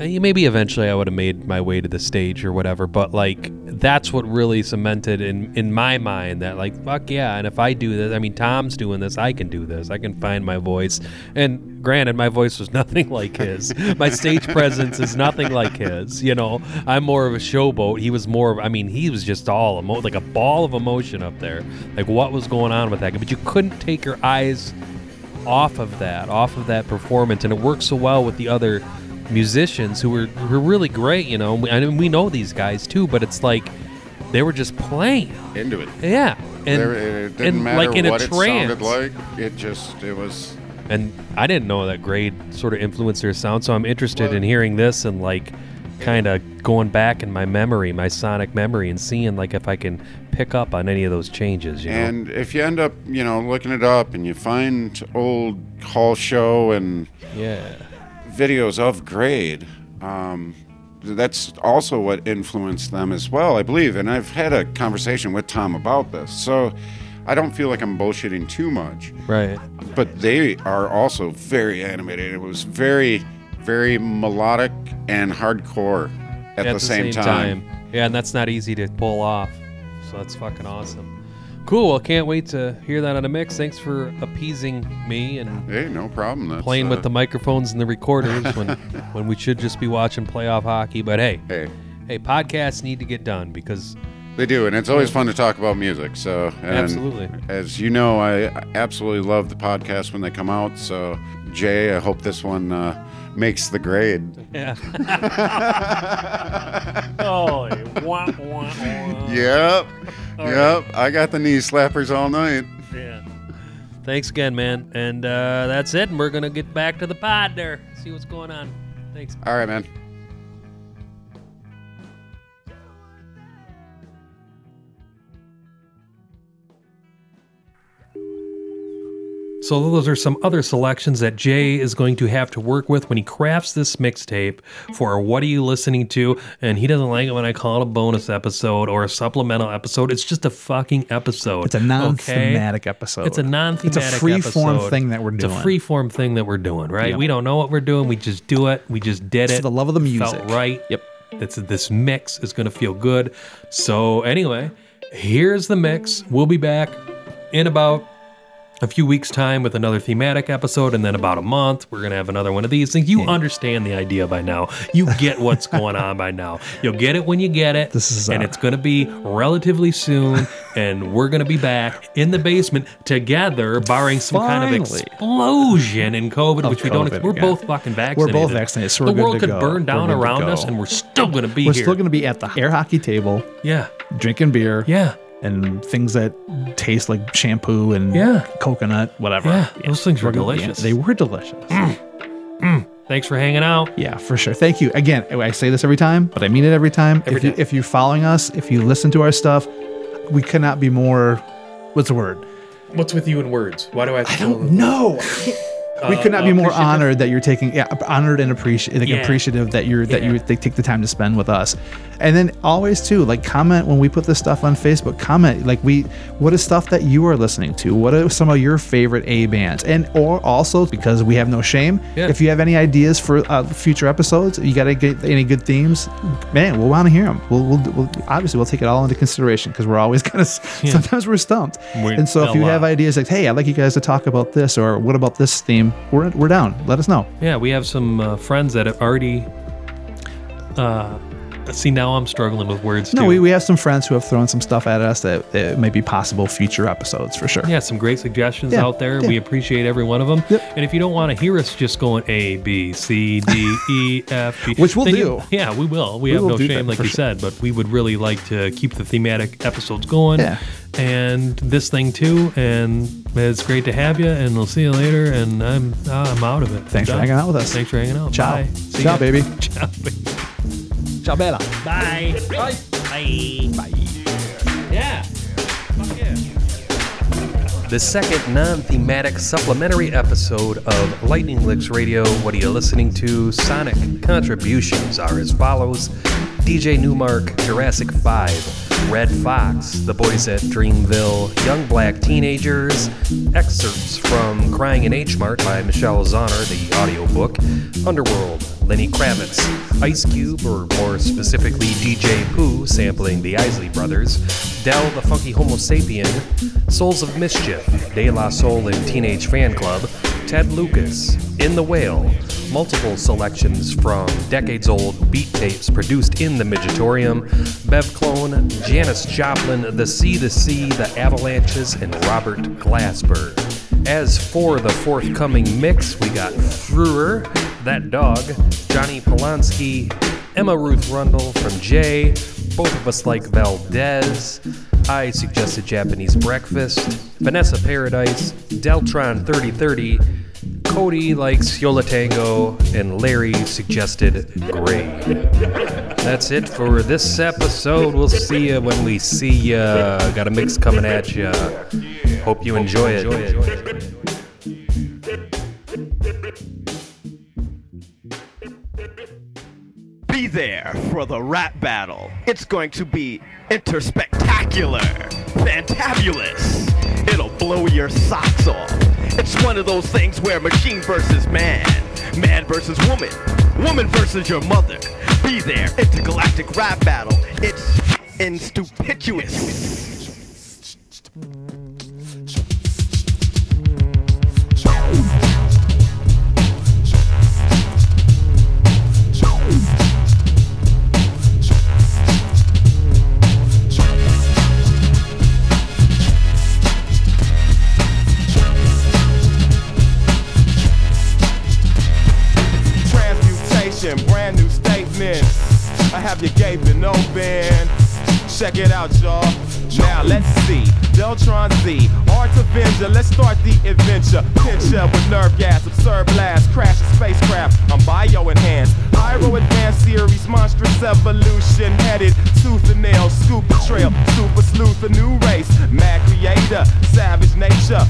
eh, Maybe eventually I would have made my way to the stage or whatever, but like that's what really cemented in in my mind that like fuck yeah, and if I do this, I mean Tom's doing this, I can do this. I can find my voice. And granted, my voice was nothing like his. my stage presence is nothing like his. You know, I'm more of a showboat. He was more of, I mean, he was just all emo- like a ball of emotion up there. Like what was going on with that? But you couldn't take your eyes off of that, off of that performance, and it worked so well with the other musicians who were who were really great. You know, I mean, we know these guys too, but it's like they were just playing into it. Yeah, and There- it didn't and matter like in what a it trance. sounded like. It just, it was. And I didn't know that grade sort of influenced their sound, so I'm interested in hearing this and like kind of going back in my memory, my sonic memory, and seeing like if I can pick up on any of those changes. You know? And if you end up, you know, looking it up and you find old hall show and yeah videos of grade, um, that's also what influenced them as well, I believe. And I've had a conversation with Tom about this, so I don't feel like I'm bullshitting too much. Right. But they are also very animated. It was very, very melodic and hardcore at, the, same, time. Yeah, and that's not easy to pull off. So that's fucking awesome. Cool. Well, can't wait to hear that on a mix. Thanks for appeasing me and hey, no problem. That's, playing uh, with the microphones and the recorders when when we should just be watching playoff hockey. But hey, hey, hey, podcasts need to get done because They do, and it's always fun to talk about music. So, and Absolutely. As you know, I absolutely love the podcast when they come out. So, Jay, I hope this one uh, makes the grade. Yeah. Holy wah, wah, wah. Yep. All yep. I got the knee slappers all night. Yeah. Thanks again, man. And uh, that's it. And we're gonna get back to the pod there. See what's going on. Thanks. All right, man. So those are some other selections that Jay is going to have to work with when he crafts this mixtape for what are you listening to? And he doesn't like it when I call it a bonus episode or a supplemental episode. It's just a fucking episode. It's a non-thematic episode. It's a non-thematic It's a free-form thing that we're doing. It's a free-form thing that we're doing, right? Yep. We don't know what we're doing. We just do it. We just did it. for the love of the Felt music. right. Yep. It's this mix is going to feel good. So anyway, here's the mix. We'll be back in about a few weeks time with another thematic episode and then about a month we're going to have another one of these things you understand the idea by now you get what's going on by now you'll get it when you get it This is, and uh, it's going to be relatively soon and we're going to be back in the basement together barring some kind of explosion in covid Of which we don't COVID we're again. both fucking vaccinated We're both vaccinated, so the world could go. burn down around us and we're still going to be here. We're here still going to be at the air hockey table. Yeah. Drinking beer. Yeah. And things that taste like shampoo and Yeah. coconut, whatever. Yeah, those things were We're yeah, delicious. they were delicious. Mm. Mm. Thanks for hanging out. Yeah, for sure. Thank you. Again, I say this every time, but I mean it every time. Every if, you, if you're following us, if you listen to our stuff, we could not be more. What's the word? What's with you in words? Why do I? I don't know. we could not be uh, more honored that you're taking yeah honored and appreciative like Yeah. appreciative that you're that Yeah. you they take the time to spend with us and then always too like comment when we put this stuff on facebook comment like we what is stuff that you are listening to what are some of your favorite a bands and or also because we have no shame Yeah. if you have any ideas for uh, future episodes you got to get any good themes man we'll want to hear them we'll, we'll, we'll obviously we'll take it all into consideration because we're always kind of Yeah. sometimes we're stumped We- and so if you lot. have ideas like hey i'd like you guys to talk about this or what about this theme we're, we're down let us know Yeah, we have some uh, friends that have already. Uh, see, now I'm struggling with words no too. we, we have some friends who have thrown some stuff at us that, it may be possible future episodes for sure yeah, some great suggestions Yeah, out there. yeah. We appreciate every one of them. And if you don't want to hear us just going A, B, C, D, E, F, G, Which we'll then you- do. yeah, we will. We, We have will no shame, like you sure. said, but we would really like to keep the thematic episodes going. Yeah. And this thing too. And it's great to have you. And we'll see you later. And I'm I'm out of it. Thanks for hanging out with us. Thanks for hanging out. Ciao. Bye. See Ciao, ya. baby. Ciao, baby. Ciao bella Bye. Bye. Bye. Bye. Yeah. The second non thematic supplementary episode of Lightning Licks Radio. What are you listening to? Sonic contributions are as follows DJ Nu-Mark, Jurassic 5, Red Fox, The Boys at Dreamville, Young Black Teenagers, excerpts from Crying in H Mart by Michelle Zauner, the audiobook, Underworld, Lenny Kravitz, Ice Cube, or more specifically DJ Pooh, sampling the Isley Brothers, Del the Funky Homosapien, Souls of Mischief, De La Soul and Teenage Fanclub, Ted Lucas, In the Whale, multiple selections from decades old beat tapes produced in the Midgetorium, Bev Clone, Janis Joplin, The Sea, the Sea, The Avalanches, and Robert Glasper. As for the forthcoming mix, we got Freur, That Dog, Johnny Polonsky, Emma Ruth Rundle from Jay, both of us like Valdez. I suggested Japanese breakfast, Vanessa Paradis, Deltron 3030, Cody likes Yo La Tengo, and Larry suggested Grade. That's it for this episode. We'll see you when we see ya. Got a mix coming at ya. Hope you enjoy it. Be there for the rap battle. It's going to be interspectacular, fantabulous. It'll blow your socks off. It's one of those things where machine versus man, man versus woman, woman versus your mother. Be there, intergalactic rap battle. It's in stupituous. Check it out, y'all. Now let's see. Deltron Z, Art Avenger. Let's start the adventure. Pincher with nerve gas, absurd blast, crash a spacecraft. I'm bio enhanced. Pyro advanced series, monstrous evolution headed tooth and nail, scoop the trail, super sleuth, a new race, mad creator, savage nature,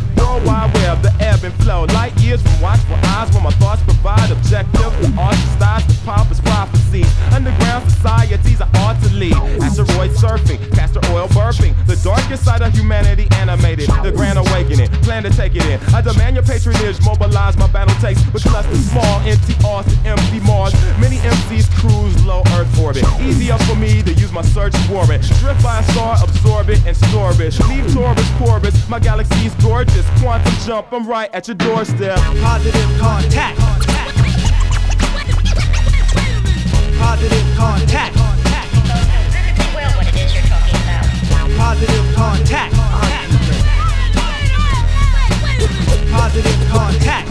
the darkest side of humanity animated, the grand awakening, plan to take it in, I demand your patronage, mobilize my battle takes, with clusters small, empty Austin, empty Mars, many MCs cruise low Earth orbit, easier for me to use my search warrant, drift by a star, absorb it and store it, leave Taurus, Corvus, my galaxy's gorgeous, quantum jump, I'm right at your doorstep, positive contact. Positive contact. Contact. Positive contact.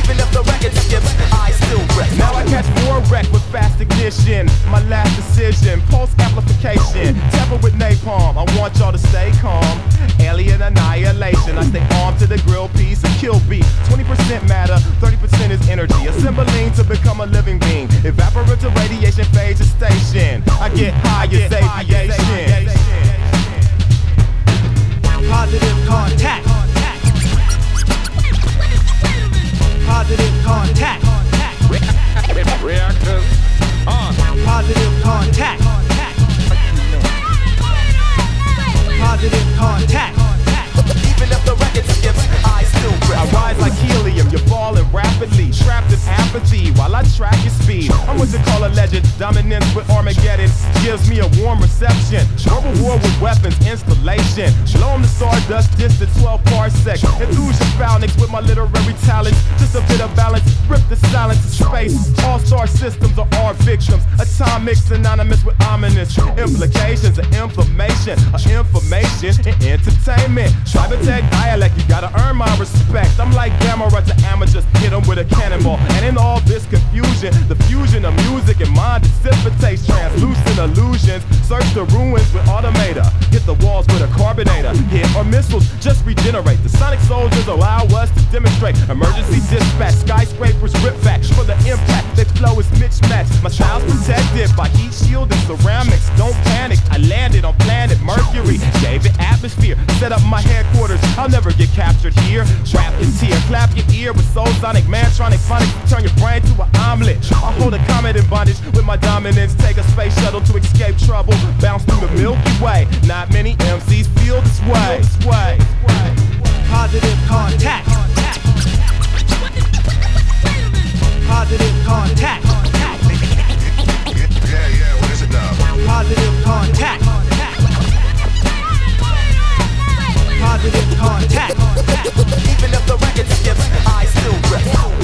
Even if the record given, I still still. Now I catch more wreck with fast ignition. My last decision, pulse amplification. Temper with napalm. I want y'all to stay calm. Alien annihilation. I stay armed to the grill piece and kill beat. 20% matter, 30% is energy. Assembling to become a living being. Evaporative radiation phase is station. I get high as aviation. Positive contact. Positive contact. Reactors on. Positive contact. Positive contact. Even if the record skips, I still rip. I rise like helium, you're falling rapidly. Trapped in apathy while I track your speed. I'm what you call. Dominance with Armageddon gives me a warm reception. Verbal war with weapons installation. Blow 'em to stardust, distant 12 parsecs. Enthuse your phalanx with my literary talents. Just a bit of balance, rip the silence of space. All star systems are our victims. Atomic synonymous with ominous implications of information, of information and entertainment. Cybertech dialect, you gotta earn my respect. I'm like Gamera to amateurs, hit 'em with a cannonball. And in all this confusion, the fusion of music and mind dissipates translucent illusions. Search the ruins with automator, hit the walls with a carbonator. Hit or missiles just regenerate. The sonic soldiers allow us to demonstrate emergency dispatch. Skyscrapers rip back for the impact. They flow is mismatched. My style's protected by heat shield and ceramics. Don't panic. I landed on planet Mercury. Gave it atmosphere. Set up my headquarters. I'll never get captured here. Rap your tear, clap your ear with soul sonic, mantronic phonics. Turn your brain to an omelet. I hold a comet in bondage with my dominance. Take a space shuttle to escape trouble. Bounce through the Milky Way. Not many MCs feel this way. Way. Positive contact. Positive contact. Yeah, yeah, what is it now? Positive contact. Positive contact. Even if the record skips, I still rip.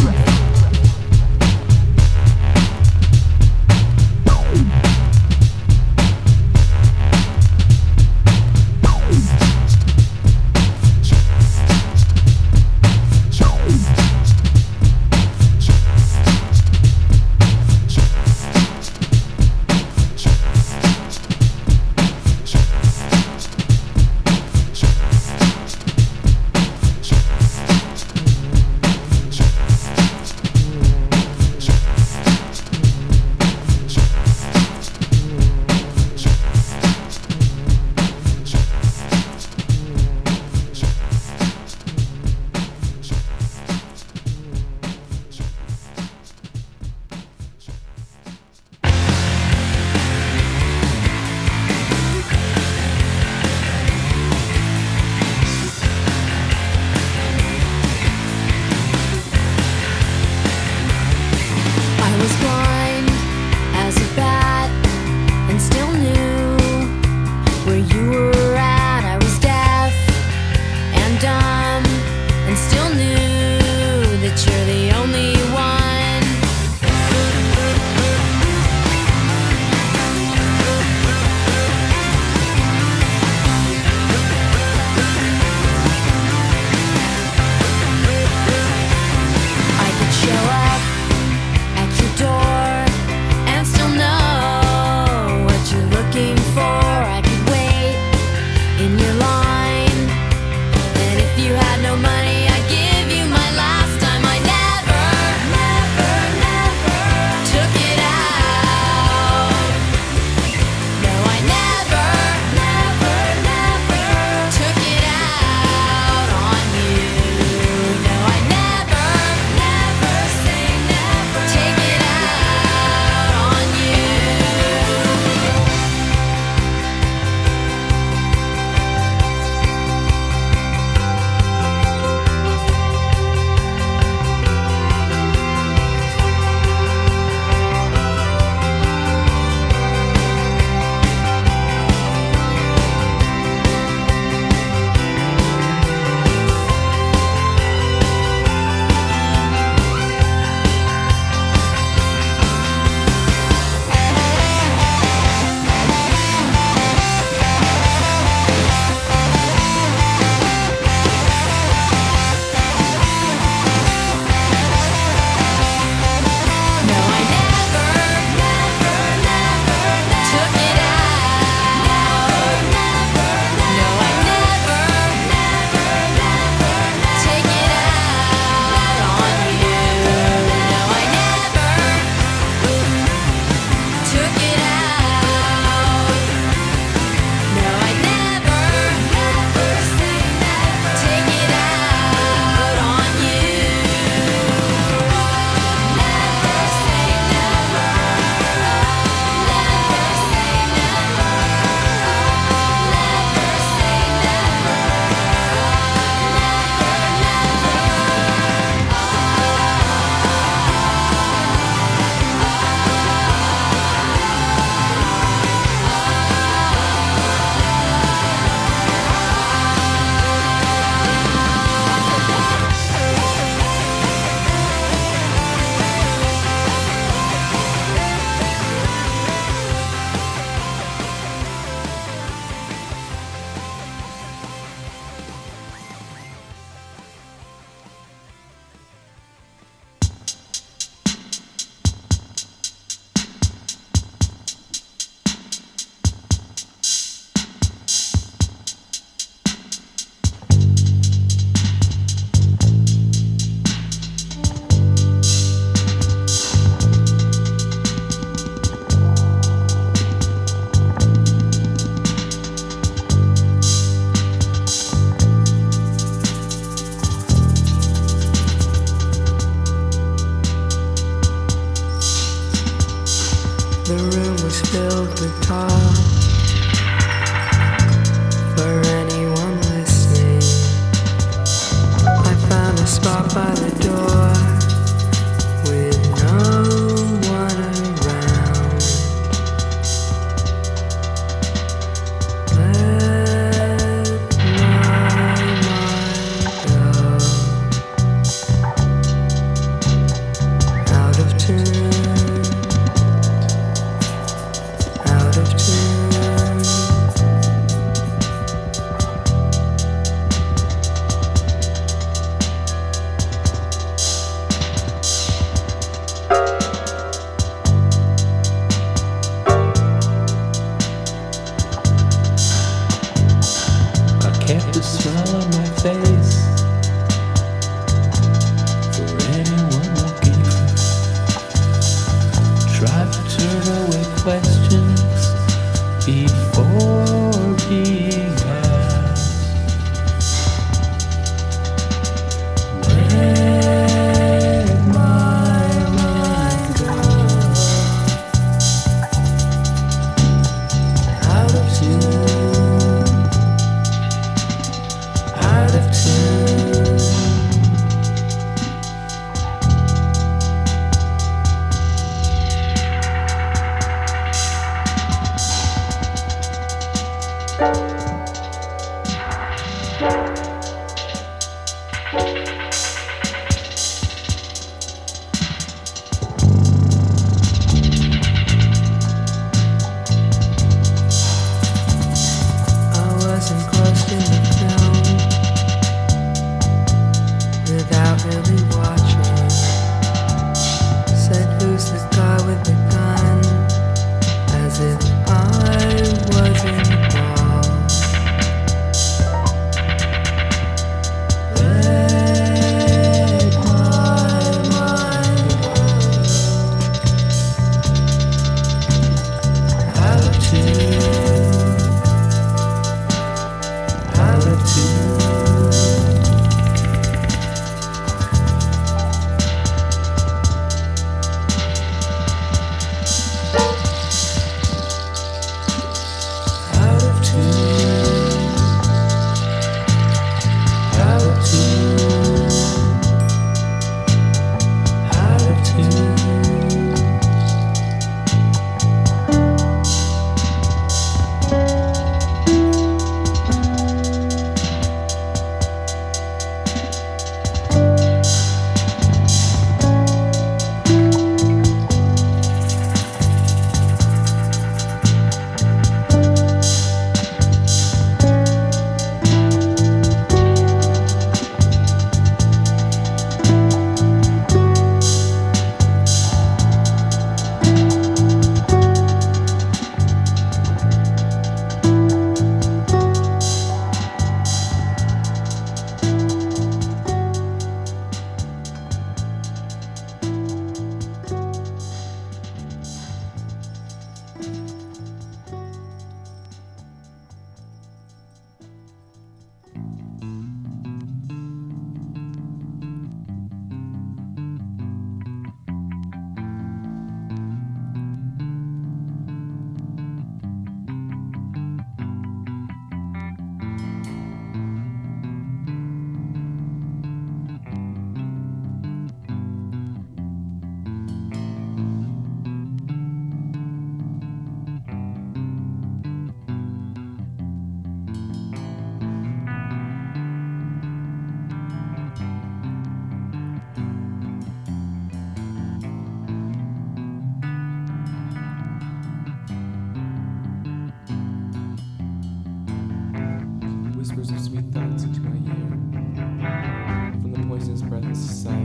Poisonous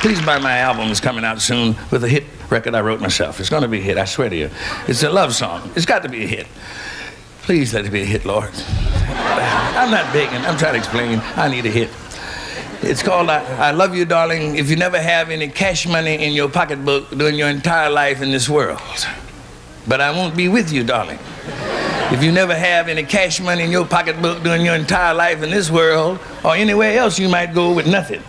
please buy my album. It's coming out soon with a hit record I wrote myself. It's going to be a hit, I swear to you. It's a love song. It's got to be a hit. Please let it be a hit, Lord. I'm not begging. I'm trying to explain. I need a hit. It's called I, I Love You, Darling, if you never have any cash money in your pocketbook during your entire life in this world. But I won't be with you, darling. If you never have any cash money in your pocketbook during your entire life in this world or anywhere else, you might go with nothing.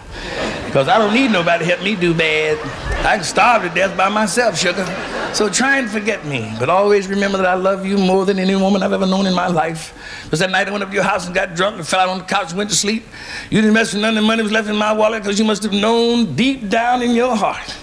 Because I don't need nobody to help me do bad. I can starve to death by myself, sugar. So try and forget me. But always remember that I love you more than any woman I've ever known in my life. Because that night I went up to your house and got drunk and fell out on the couch and went to sleep. You didn't mess with none of the money was left in my wallet because you must have known deep down in your heart.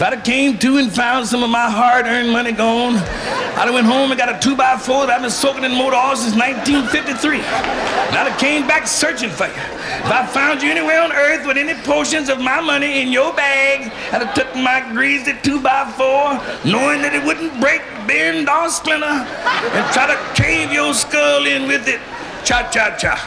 If I'd have came to and found some of my hard-earned money gone, I'd have went home and got a two-by-four that I've been soaking in motor oil since 1953. And I'd have came back searching for you. If I found you anywhere on earth with any portions of my money in your bag, I'd have took my greasy two-by-four, knowing that it wouldn't break, bend, or splinter, and try to cave your skull in with it. Cha-cha-cha.